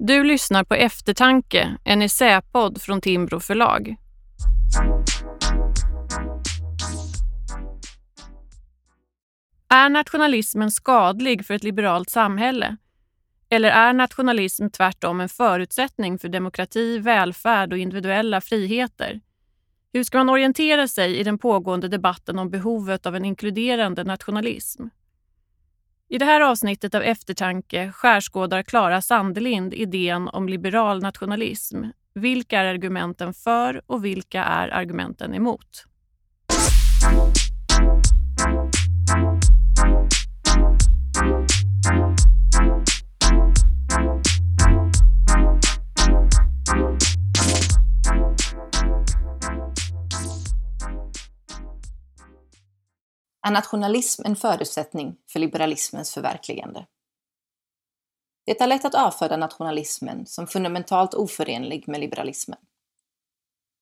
Du lyssnar på Eftertanke, en essäpodd från Timbro förlag. Är nationalismen skadlig för ett liberalt samhälle? Eller är nationalism tvärtom en förutsättning för demokrati, välfärd och individuella friheter? Hur ska man orientera sig i den pågående debatten om behovet av en inkluderande nationalism? I det här avsnittet av Eftertanke skärskådar Klara Sandelind idén om liberal nationalism. Vilka är argumenten för och vilka är argumenten emot? Är nationalism en förutsättning för liberalismens förverkligande. Det är lätt att avfärda nationalismen som fundamentalt oförenlig med liberalismen.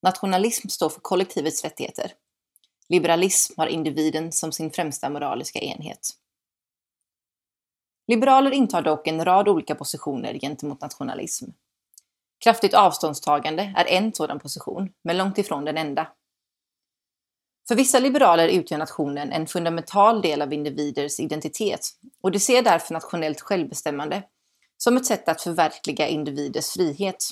Nationalism står för kollektivets rättigheter. Liberalism har individen som sin främsta moraliska enhet. Liberaler intar dock en rad olika positioner gentemot nationalism. Kraftigt avståndstagande är en sådan position, men långt ifrån den enda. För vissa liberaler utgör nationen en fundamental del av individers identitet och de ser därför nationellt självbestämmande som ett sätt att förverkliga individers frihet.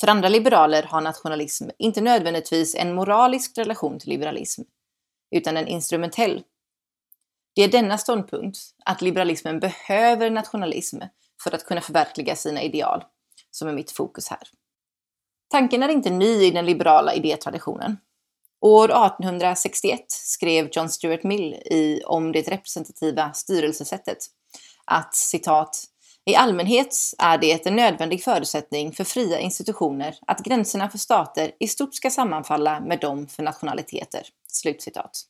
För andra liberaler har nationalism inte nödvändigtvis en moralisk relation till liberalism, utan en instrumentell. Det är denna ståndpunkt, att liberalismen behöver nationalism för att kunna förverkliga sina ideal, som är mitt fokus här. Tanken är inte ny i den liberala idétraditionen. År 1861 skrev John Stuart Mill i Om det representativa styrelsesättet att citat i allmänhet är det en nödvändig förutsättning för fria institutioner att gränserna för stater i stort ska sammanfalla med dem för nationaliteter. Slutcitat.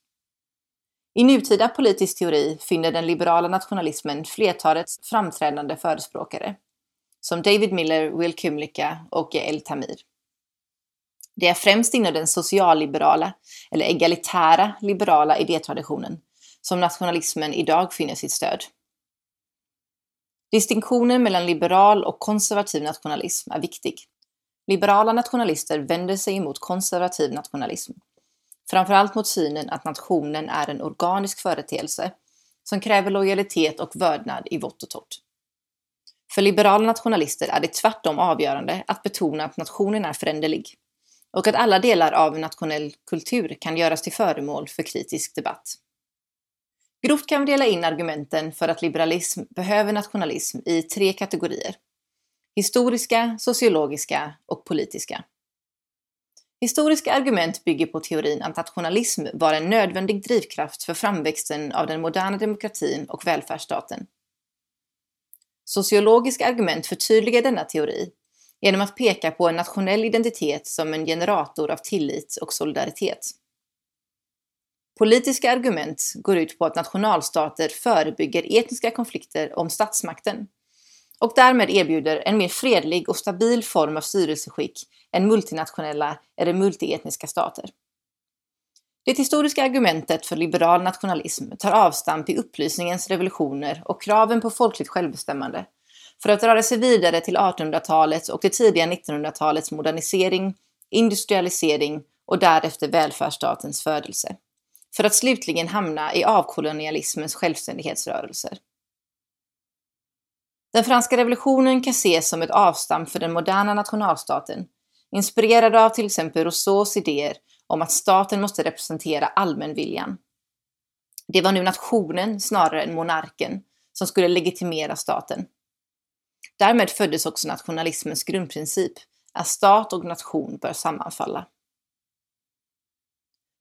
I nutida politisk teori finner den liberala nationalismen flertalet framträdande förespråkare, som David Miller, Will Kymlicka och El Tamir. Det är främst inom den socialliberala eller egalitära liberala idétraditionen som nationalismen idag finner sitt stöd. Distinktionen mellan liberal och konservativ nationalism är viktig. Liberala nationalister vänder sig emot konservativ nationalism. Framförallt mot synen att nationen är en organisk företeelse som kräver lojalitet och vördnad i vått och torrt. För liberala nationalister är det tvärtom avgörande att betona att nationen är föränderlig och att alla delar av nationell kultur kan göras till föremål för kritisk debatt. Grovt kan vi dela in argumenten för att liberalism behöver nationalism i tre kategorier. Historiska, sociologiska och politiska. Historiska argument bygger på teorin att nationalism var en nödvändig drivkraft för framväxten av den moderna demokratin och välfärdsstaten. Sociologiska argument förtydligar denna teori genom att peka på en nationell identitet som en generator av tillit och solidaritet. Politiska argument går ut på att nationalstater förebygger etniska konflikter om statsmakten och därmed erbjuder en mer fredlig och stabil form av styrelseskick än multinationella eller multietniska stater. Det historiska argumentet för liberal nationalism tar avstamp i upplysningens revolutioner och kraven på folkligt självbestämmande för att röra sig vidare till 1800-talets och det tidiga 1900-talets modernisering, industrialisering och därefter välfärdsstatens födelse. För att slutligen hamna i avkolonialismens självständighetsrörelser. Den franska revolutionen kan ses som ett avstamp för den moderna nationalstaten, inspirerad av till exempel Rousseaus idéer om att staten måste representera allmänviljan. Det var nu nationen snarare än monarken som skulle legitimera staten. Därmed föddes också nationalismens grundprincip, att stat och nation bör sammanfalla.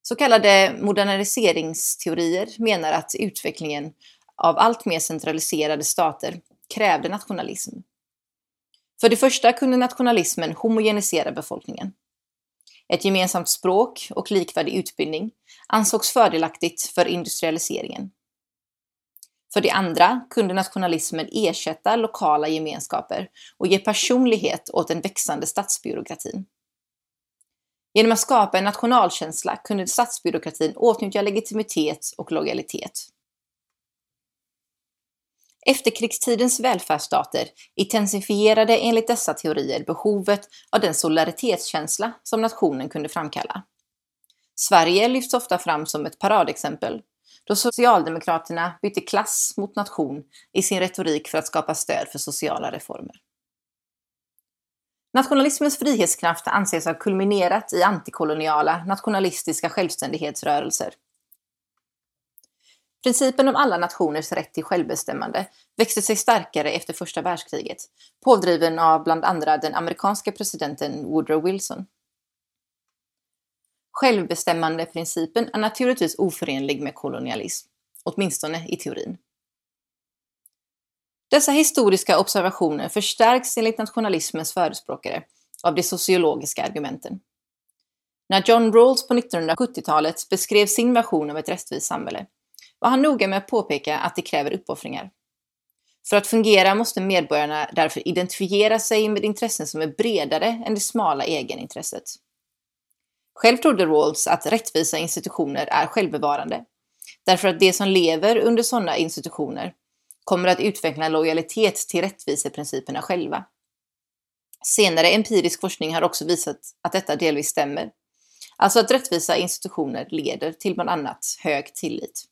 Så kallade moderniseringsteorier menar att utvecklingen av allt mer centraliserade stater krävde nationalism. För det första kunde nationalismen homogenisera befolkningen. Ett gemensamt språk och likvärdig utbildning ansågs fördelaktigt för industrialiseringen. För det andra kunde nationalismen ersätta lokala gemenskaper och ge personlighet åt den växande statsbyråkratin. Genom att skapa en nationalkänsla kunde statsbyråkratin åtnjuta legitimitet och lojalitet. Efterkrigstidens välfärdsstater intensifierade enligt dessa teorier behovet av den solidaritetskänsla som nationen kunde framkalla. Sverige lyfts ofta fram som ett paradexempel, då Socialdemokraterna bytte klass mot nation i sin retorik för att skapa stöd för sociala reformer. Nationalismens frihetskraft anses ha kulminerat i antikoloniala nationalistiska självständighetsrörelser. Principen om alla nationers rätt till självbestämmande växte sig starkare efter första världskriget, pådriven av bland andra den amerikanska presidenten Woodrow Wilson. Självbestämmandeprincipen är naturligtvis oförenlig med kolonialism, åtminstone i teorin. Dessa historiska observationer förstärks enligt nationalismens förespråkare av de sociologiska argumenten. När John Rawls på 1970-talet beskrev sin version av ett rättvist samhälle var han noga med att påpeka att det kräver uppoffringar. För att fungera måste medborgarna därför identifiera sig med intressen som är bredare än det smala egenintresset. Själv trodde Rawls att rättvisa institutioner är självbevarande, därför att de som lever under sådana institutioner kommer att utveckla lojalitet till rättviseprinciperna själva. Senare empirisk forskning har också visat att detta delvis stämmer. Alltså att rättvisa institutioner leder till bland annat hög tillit.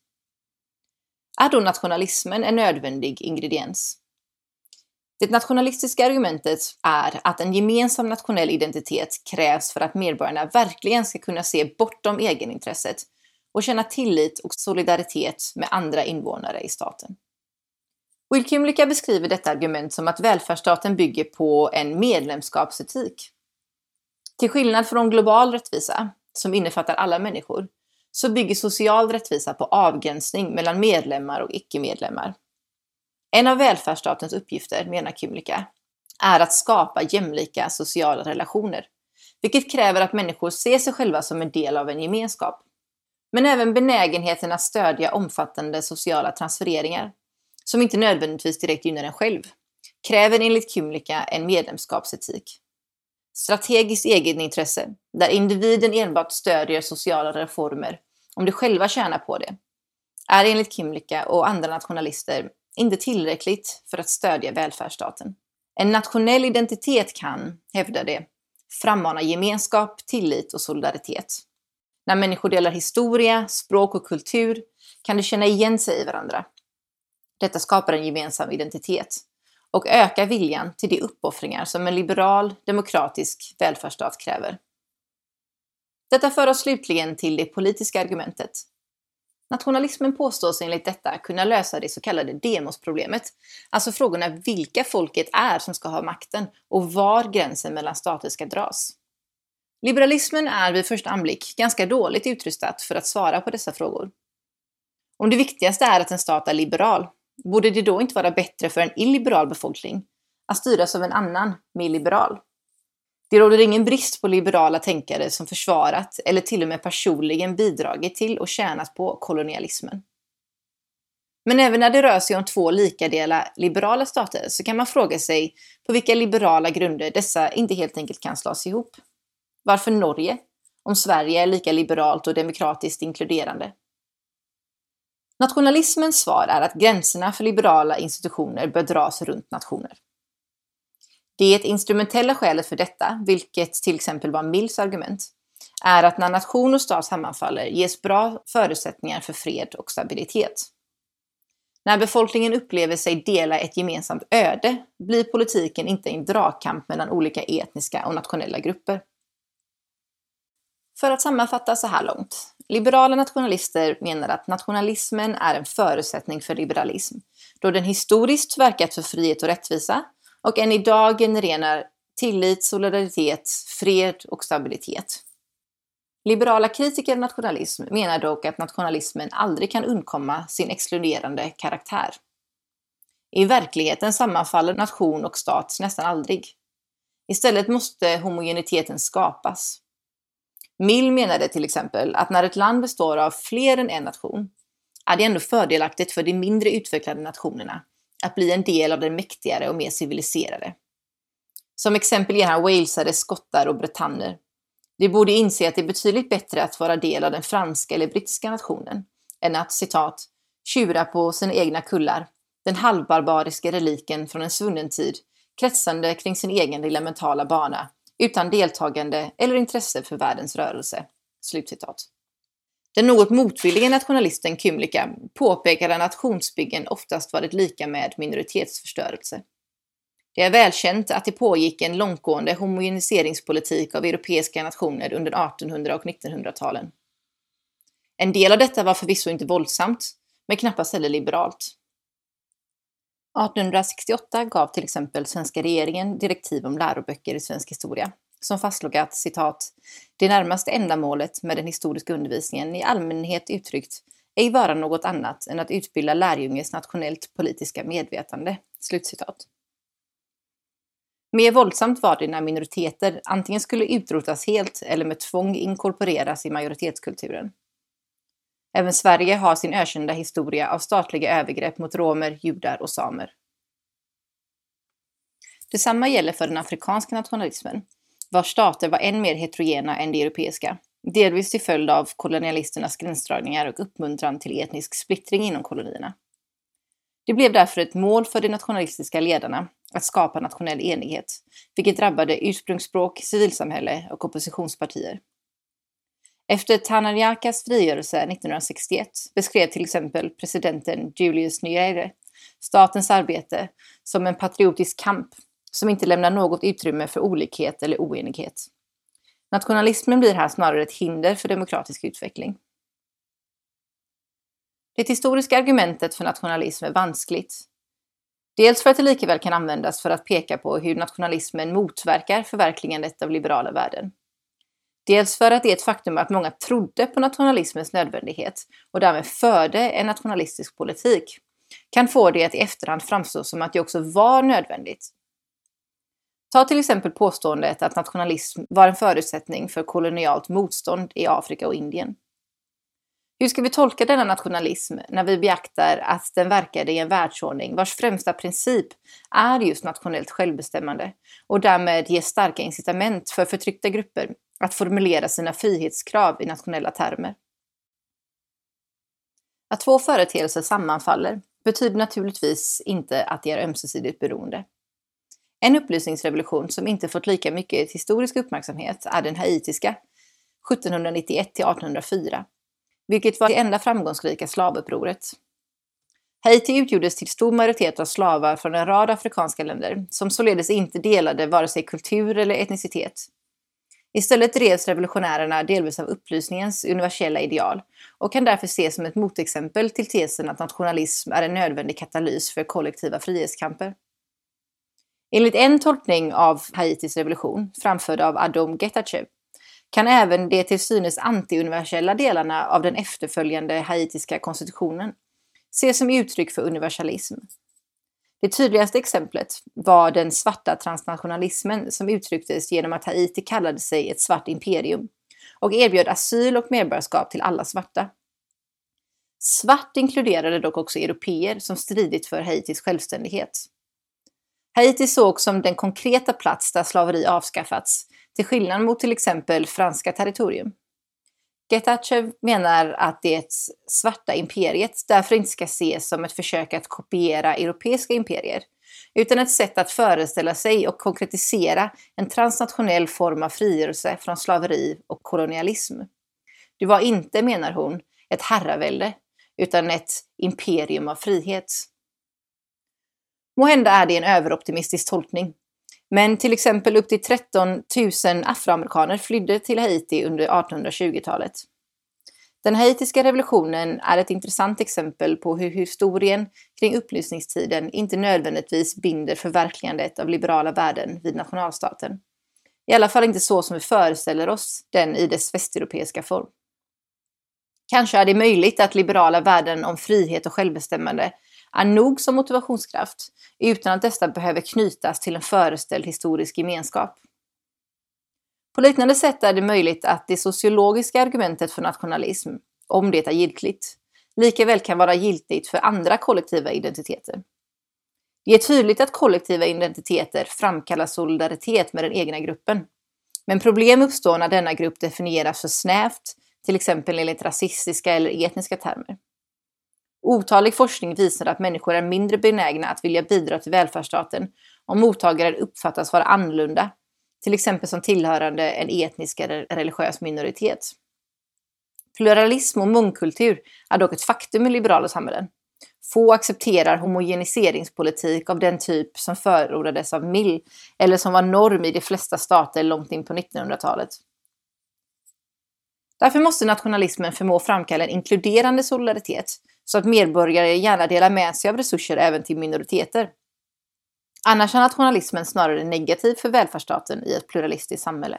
Är då nationalismen en nödvändig ingrediens? Det nationalistiska argumentet är att en gemensam nationell identitet krävs för att medborgarna verkligen ska kunna se bortom egenintresset och känna tillit och solidaritet med andra invånare i staten. Will Kymlicka beskriver detta argument som att välfärdsstaten bygger på en medlemskapsetik. Till skillnad från global rättvisa, som innefattar alla människor, så bygger social rättvisa på avgränsning mellan medlemmar och icke-medlemmar. En av välfärdsstatens uppgifter, menar Kymlicka, är att skapa jämlika sociala relationer, vilket kräver att människor ser sig själva som en del av en gemenskap. Men även benägenheten att stödja omfattande sociala transfereringar, som inte nödvändigtvis direkt gynnar en själv, kräver enligt Kymlicka en medlemskapsetik. Strategiskt egenintresse, där individen enbart stödjer sociala reformer om de själva tjänar på det, är enligt Kymlicka och andra nationalister inte tillräckligt för att stödja välfärdsstaten. En nationell identitet kan, hävdar det, frammana gemenskap, tillit och solidaritet. När människor delar historia, språk och kultur kan de känna igen sig i varandra. Detta skapar en gemensam identitet och ökar viljan till de uppoffringar som en liberal, demokratisk välfärdsstat kräver. Detta för oss slutligen till det politiska argumentet. Nationalismen påstås enligt detta kunna lösa det så kallade demosproblemet, alltså frågorna vilka folket är som ska ha makten och var gränsen mellan stater ska dras. Liberalismen är vid första anblick ganska dåligt utrustat för att svara på dessa frågor. Om det viktigaste är att en stat är liberal, borde det då inte vara bättre för en illiberal befolkning att styras av en annan, mer liberal? Det råder ingen brist på liberala tänkare som försvarat eller till och med personligen bidragit till och tjänat på kolonialismen. Men även när det rör sig om två likadela liberala stater så kan man fråga sig på vilka liberala grunder dessa inte helt enkelt kan slås ihop. Varför Norge? Om Sverige är lika liberalt och demokratiskt inkluderande. Nationalismens svar är att gränserna för liberala institutioner bör dras runt nationer. Det instrumentella skälet för detta, vilket till exempel var Mills argument, är att när nation och stat sammanfaller ges bra förutsättningar för fred och stabilitet. När befolkningen upplever sig dela ett gemensamt öde blir politiken inte en dragkamp mellan olika etniska och nationella grupper. För att sammanfatta så här långt. Liberala nationalister menar att nationalismen är en förutsättning för liberalism, då den historiskt verkat för frihet och rättvisa och än idag genererar tillit, solidaritet, fred och stabilitet. Liberala kritiker av nationalism menar dock att nationalismen aldrig kan undkomma sin exkluderande karaktär. I verkligheten sammanfaller nation och stat nästan aldrig. Istället måste homogeniteten skapas. Mill menade till exempel att när ett land består av fler än en nation är det ändå fördelaktigt för de mindre utvecklade nationerna att bli en del av den mäktigare och mer civiliserade. Som exempel ger han walesare, skottar och britanner. De borde inse att det är betydligt bättre att vara del av den franska eller brittiska nationen än att, citat, tjura på sina egna kullar den halvbarbariska reliken från en svunnen tid, kretsande kring sin egen lilla mentala bana, utan deltagande eller intresse för världens rörelse. Slutcitat. Den något motvillige nationalisten Kymlika påpekade att nationsbyggen oftast varit lika med minoritetsförstörelse. Det är välkänt att det pågick en långtgående homogeniseringspolitik av europeiska nationer under 1800 och 1900-talen. En del av detta var förvisso inte våldsamt, men knappast heller liberalt. 1868 gav till exempel svenska regeringen direktiv om läroböcker i svensk historia som fastslog att citat, det närmaste ändamålet med den historiska undervisningen i allmänhet uttryckt ej vara något annat än att utbilda lärjunges nationellt politiska medvetande. Slutcitat. Mer våldsamt var det när minoriteter antingen skulle utrotas helt eller med tvång inkorporeras i majoritetskulturen. Även Sverige har sin ökända historia av statliga övergrepp mot romer, judar och samer. Detsamma gäller för den afrikanska nationalismen, vars stater var än mer heterogena än de europeiska, delvis till följd av kolonialisternas gränsdragningar och uppmuntran till etnisk splittring inom kolonierna. Det blev därför ett mål för de nationalistiska ledarna att skapa nationell enighet, vilket drabbade ursprungsspråk, civilsamhälle och oppositionspartier. Efter Tananyakas frigörelse 1961 beskrev till exempel presidenten Julius Nyerere statens arbete som en patriotisk kamp som inte lämnar något utrymme för olikhet eller oenighet. Nationalismen blir här snarare ett hinder för demokratisk utveckling. Det historiska argumentet för nationalism är vanskligt. Dels för att det likaväl kan användas för att peka på hur nationalismen motverkar förverkligandet av liberala värden. Dels för att det är ett faktum att många trodde på nationalismens nödvändighet och därmed förde en nationalistisk politik, kan få det att i efterhand framstå som att det också var nödvändigt. Ta till exempel påståendet att nationalism var en förutsättning för kolonialt motstånd i Afrika och Indien. Hur ska vi tolka denna nationalism när vi beaktar att den verkade i en världsordning vars främsta princip är just nationellt självbestämmande och därmed ger starka incitament för förtryckta grupper att formulera sina frihetskrav i nationella termer? Att två företeelser sammanfaller betyder naturligtvis inte att de är ömsesidigt beroende. En upplysningsrevolution som inte fått lika mycket historisk uppmärksamhet är den haitiska 1791 till 1804, vilket var det enda framgångsrika slavupproret. Haiti utgjordes till stor majoritet av slavar från en rad afrikanska länder, som således inte delade vare sig kultur eller etnicitet. Istället drevs revolutionärerna delvis av upplysningens universella ideal och kan därför ses som ett motexempel till tesen att nationalism är en nödvändig katalys för kollektiva frihetskamper. Enligt en tolkning av Haitis revolution, framförd av Adom Getachew, kan även de till synes antiuniversella delarna av den efterföljande haitiska konstitutionen ses som uttryck för universalism. Det tydligaste exemplet var den svarta transnationalismen som uttrycktes genom att Haiti kallade sig ett svart imperium och erbjöd asyl och medborgarskap till alla svarta. Svart inkluderade dock också europeer som stridit för Haitis självständighet. Haiti sågs som den konkreta plats där slaveri avskaffats, till skillnad mot till exempel franska territorium. Getachew menar att det svarta imperiet därför inte ska ses som ett försök att kopiera europeiska imperier, utan ett sätt att föreställa sig och konkretisera en transnationell form av frigörelse från slaveri och kolonialism. Det var inte, menar hon, ett herravälde, utan ett imperium av frihet. Måhända är det en överoptimistisk tolkning. Men till exempel upp till 13 000 afroamerikaner flydde till Haiti under 1820-talet. Den haitiska revolutionen är ett intressant exempel på hur historien kring upplysningstiden inte nödvändigtvis binder förverkligandet av liberala värden vid nationalstaten. I alla fall inte så som vi föreställer oss den i dess västeuropeiska form. Kanske är det möjligt att liberala värden om frihet och självbestämmande är nog som motivationskraft utan att dessa behöver knytas till en föreställd historisk gemenskap. På liknande sätt är det möjligt att det sociologiska argumentet för nationalism, om det är giltigt, likaväl kan vara giltigt för andra kollektiva identiteter. Det är tydligt att kollektiva identiteter framkallar solidaritet med den egna gruppen. Men problem uppstår när denna grupp definieras för snävt, till exempel enligt rasistiska eller etniska termer. Otalig forskning visar att människor är mindre benägna att vilja bidra till välfärdsstaten om mottagaren uppfattas vara annorlunda, till exempel som tillhörande en etnisk eller religiös minoritet. Pluralism och mångkultur är dock ett faktum i liberala samhällen. Få accepterar homogeniseringspolitik av den typ som förordades av Mill eller som var norm i de flesta stater långt in på 1900-talet. Därför måste nationalismen förmå framkalla en inkluderande solidaritet så att medborgare gärna delar med sig av resurser även till minoriteter. Annars är nationalismen snarare negativ för välfärdsstaten i ett pluralistiskt samhälle.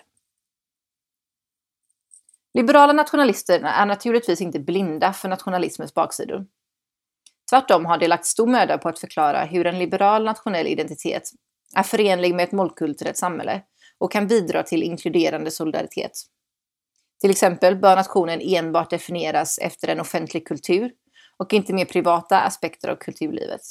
Liberala nationalister är naturligtvis inte blinda för nationalismens baksidor. Tvärtom har de lagt stor möda på att förklara hur en liberal nationell identitet är förenlig med ett mångkulturellt samhälle och kan bidra till inkluderande solidaritet. Till exempel bör nationen enbart definieras efter en offentlig kultur och inte mer privata aspekter av kulturlivet.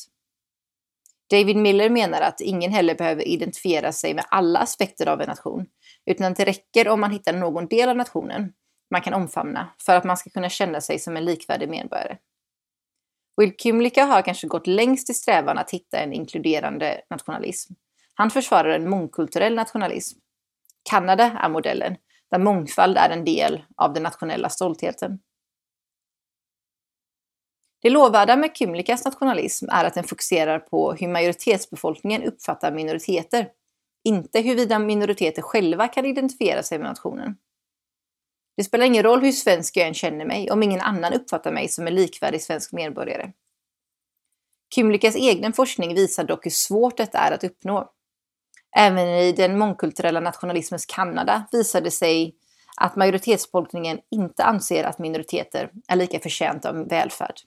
David Miller menar att ingen heller behöver identifiera sig med alla aspekter av en nation, utan att det räcker om man hittar någon del av nationen man kan omfamna för att man ska kunna känna sig som en likvärdig medborgare. Will Kymlicka har kanske gått längst i strävan att hitta en inkluderande nationalism. Han försvarar en mångkulturell nationalism. Kanada är modellen, där mångfald är en del av den nationella stoltheten. Det lovvärda med Kymlikas nationalism är att den fokuserar på hur majoritetsbefolkningen uppfattar minoriteter, inte huruvida minoriteter själva kan identifiera sig med nationen. Det spelar ingen roll hur svensk jag än känner mig om ingen annan uppfattar mig som en likvärdig svensk medborgare. Kymlikas egen forskning visar dock hur svårt detta är att uppnå. Även i den mångkulturella nationalismens Kanada visade det sig att majoritetsbefolkningen inte anser att minoriteter är lika förtjänta av välfärd.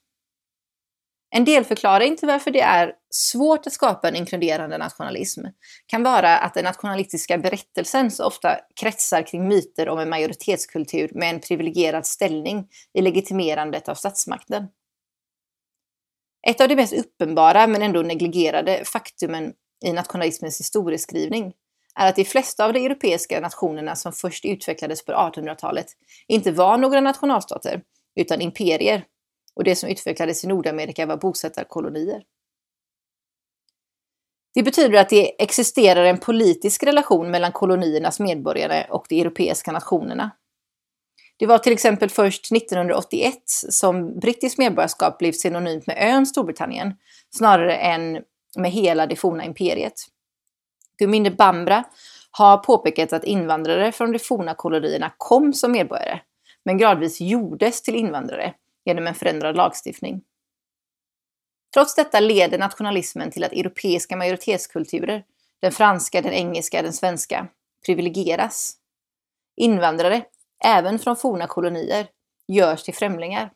En delförklaring till varför det är svårt att skapa en inkluderande nationalism kan vara att den nationalistiska berättelsen så ofta kretsar kring myter om en majoritetskultur med en privilegierad ställning i legitimerandet av statsmakten. Ett av de mest uppenbara men ändå negligerade faktumen i nationalismens historieskrivning är att de flesta av de europeiska nationerna som först utvecklades på 1800-talet inte var några nationalstater utan imperier och det som utvecklades i Nordamerika var bosättarkolonier. Det betyder att det existerar en politisk relation mellan koloniernas medborgare och de europeiska nationerna. Det var till exempel först 1981 som brittiskt medborgarskap blev synonymt med ön Storbritannien snarare än med hela det forna imperiet. Guminde Bambra har påpekat att invandrare från de forna kolonierna kom som medborgare, men gradvis gjordes till invandrare genom en förändrad lagstiftning. Trots detta leder nationalismen till att europeiska majoritetskulturer, den franska, den engelska, den svenska, privilegieras. Invandrare, även från forna kolonier, görs till främlingar.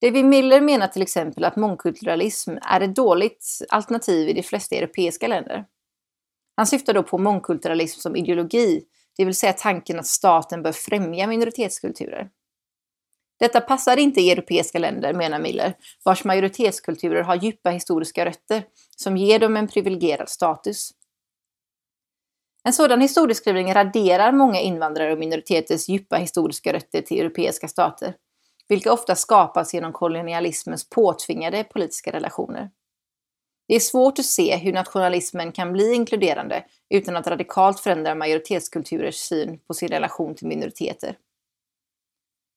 David Miller menar till exempel att mångkulturalism är ett dåligt alternativ i de flesta europeiska länder. Han syftar då på mångkulturalism som ideologi, det vill säga tanken att staten bör främja minoritetskulturer. Detta passar inte i europeiska länder, menar Miller, vars majoritetskulturer har djupa historiska rötter som ger dem en privilegierad status. En sådan historieskrivning raderar många invandrare och minoriteters djupa historiska rötter till europeiska stater, vilka ofta skapas genom kolonialismens påtvingade politiska relationer. Det är svårt att se hur nationalismen kan bli inkluderande utan att radikalt förändra majoritetskulturers syn på sin relation till minoriteter.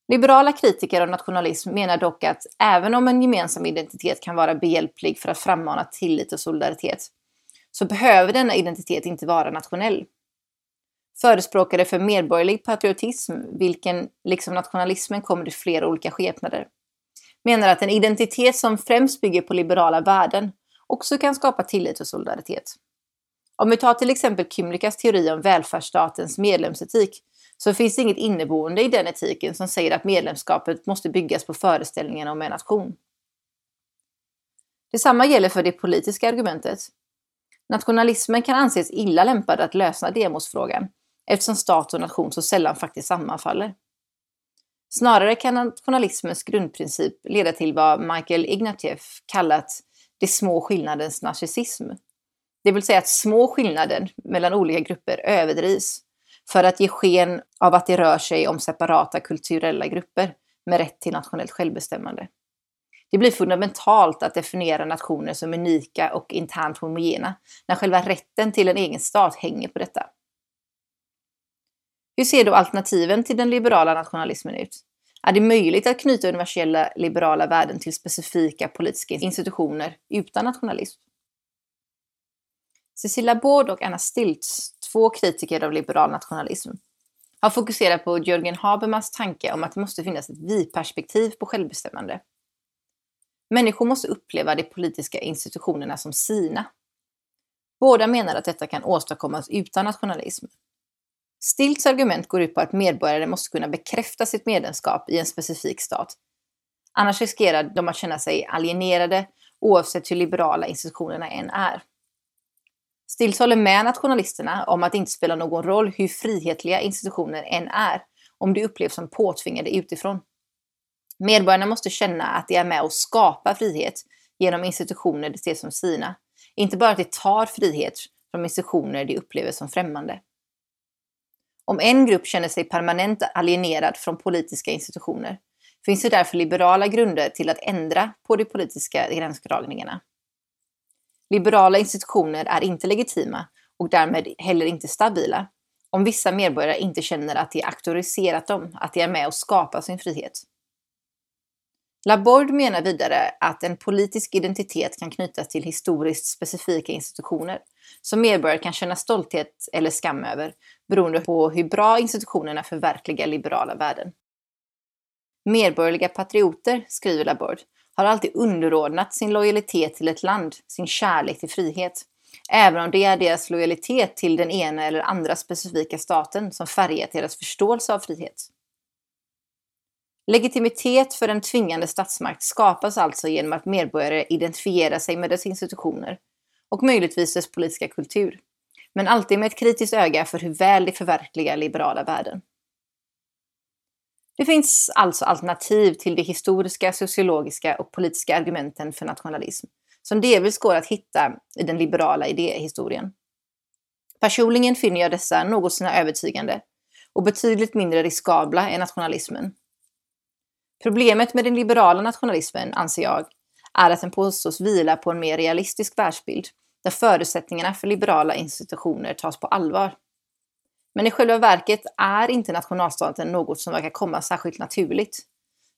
Liberala kritiker av nationalism menar dock att även om en gemensam identitet kan vara behjälplig för att frammana tillit och solidaritet, så behöver denna identitet inte vara nationell. Förespråkare för medborgerlig patriotism, vilken liksom nationalismen kommer i flera olika skepnader, menar att en identitet som främst bygger på liberala värden också kan skapa tillit och solidaritet. Om vi tar till exempel Kymlikas teori om välfärdsstatens medlemsetik så finns det inget inneboende i den etiken som säger att medlemskapet måste byggas på föreställningen om en nation. Detsamma gäller för det politiska argumentet. Nationalismen kan anses illa lämpad att lösa demosfrågan eftersom stat och nation så sällan faktiskt sammanfaller. Snarare kan nationalismens grundprincip leda till vad Michael Ignatieff kallat de små skillnadens narcissism. Det vill säga att små skillnader mellan olika grupper överdrivs för att ge sken av att det rör sig om separata kulturella grupper med rätt till nationellt självbestämmande. Det blir fundamentalt att definiera nationer som unika och internt homogena när själva rätten till en egen stat hänger på detta. Hur ser då alternativen till den liberala nationalismen ut? Är det möjligt att knyta universella liberala värden till specifika politiska institutioner utan nationalism? Cecilia Bård och Anna Stiltz två kritiker av liberal nationalism, har fokuserat på Jörgen Habermas tanke om att det måste finnas ett vi-perspektiv på självbestämmande. Människor måste uppleva de politiska institutionerna som sina. Båda menar att detta kan åstadkommas utan nationalism. Stilts argument går ut på att medborgare måste kunna bekräfta sitt medlemskap i en specifik stat. Annars riskerar de att känna sig alienerade oavsett hur liberala institutionerna än är. Stills håller med nationalisterna om att det inte spelar någon roll hur frihetliga institutioner än är, om de upplevs som påtvingade utifrån. Medborgarna måste känna att de är med och skapar frihet genom institutioner de ser som sina, inte bara att de tar frihet från institutioner de upplever som främmande. Om en grupp känner sig permanent alienerad från politiska institutioner finns det därför liberala grunder till att ändra på de politiska gränsdragningarna. Liberala institutioner är inte legitima och därmed heller inte stabila om vissa medborgare inte känner att de auktoriserat dem, att de är med och skapar sin frihet. Laborde menar vidare att en politisk identitet kan knytas till historiskt specifika institutioner som medborgare kan känna stolthet eller skam över beroende på hur bra institutionerna förverkligar liberala värden. Medborgerliga patrioter, skriver Laborde, har alltid underordnat sin lojalitet till ett land, sin kärlek till frihet, även om det är deras lojalitet till den ena eller andra specifika staten som färgat deras förståelse av frihet. Legitimitet för en tvingande statsmakt skapas alltså genom att medborgare identifierar sig med dess institutioner och möjligtvis dess politiska kultur, men alltid med ett kritiskt öga för hur väl de förverkligar liberala värden. Det finns alltså alternativ till de historiska, sociologiska och politiska argumenten för nationalism, som delvis går att hitta i den liberala idéhistorien. Personligen finner jag dessa något sina övertygande och betydligt mindre riskabla än nationalismen. Problemet med den liberala nationalismen, anser jag, är att den påstås vila på en mer realistisk världsbild, där förutsättningarna för liberala institutioner tas på allvar. Men i själva verket är inte nationalstaten något som verkar komma särskilt naturligt.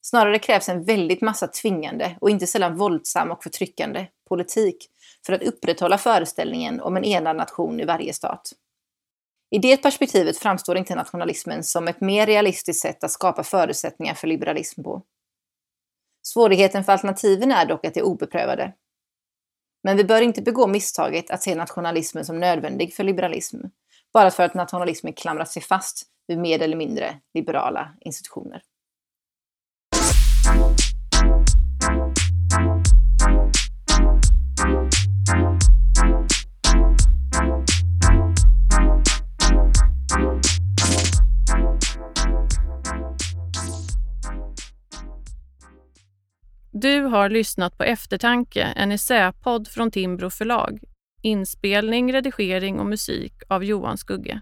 Snarare krävs en väldigt massa tvingande och inte sällan våldsam och förtryckande politik för att upprätthålla föreställningen om en enad nation i varje stat. I det perspektivet framstår inte nationalismen som ett mer realistiskt sätt att skapa förutsättningar för liberalism på. Svårigheten för alternativen är dock att de är obeprövade. Men vi bör inte begå misstaget att se nationalismen som nödvändig för liberalism, bara för att nationalismen klamrat sig fast vid mer eller mindre liberala institutioner. Du har lyssnat på Eftertanke, en essäpodd från Timbro förlag. Inspelning, redigering och musik av Johan Skugge.